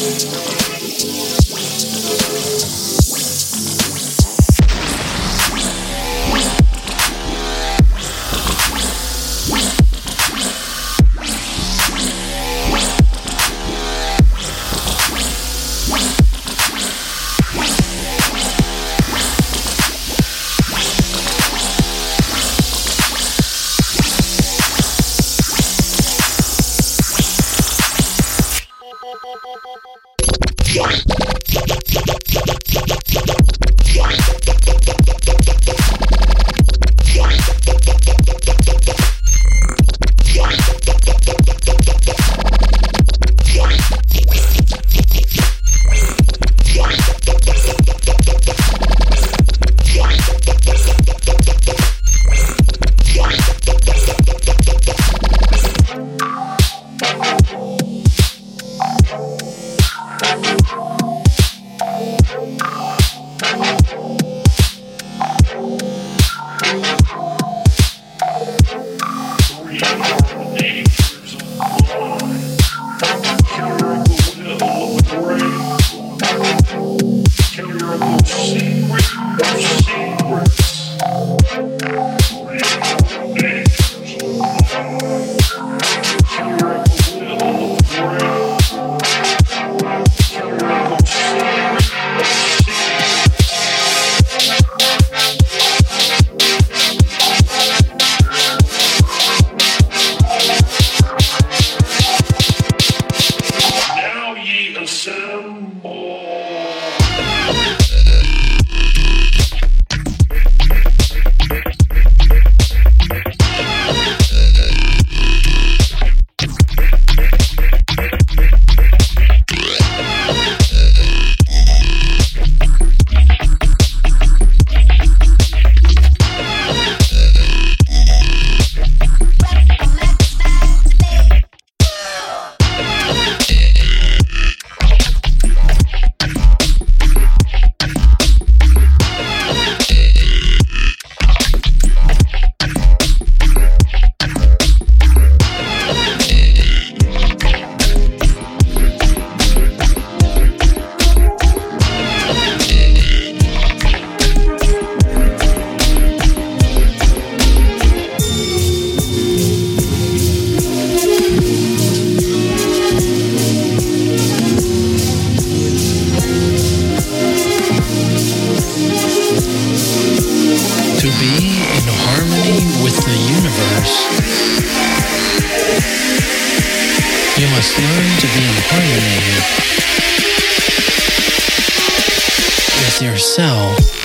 You. must learn to be in harmony with yourself.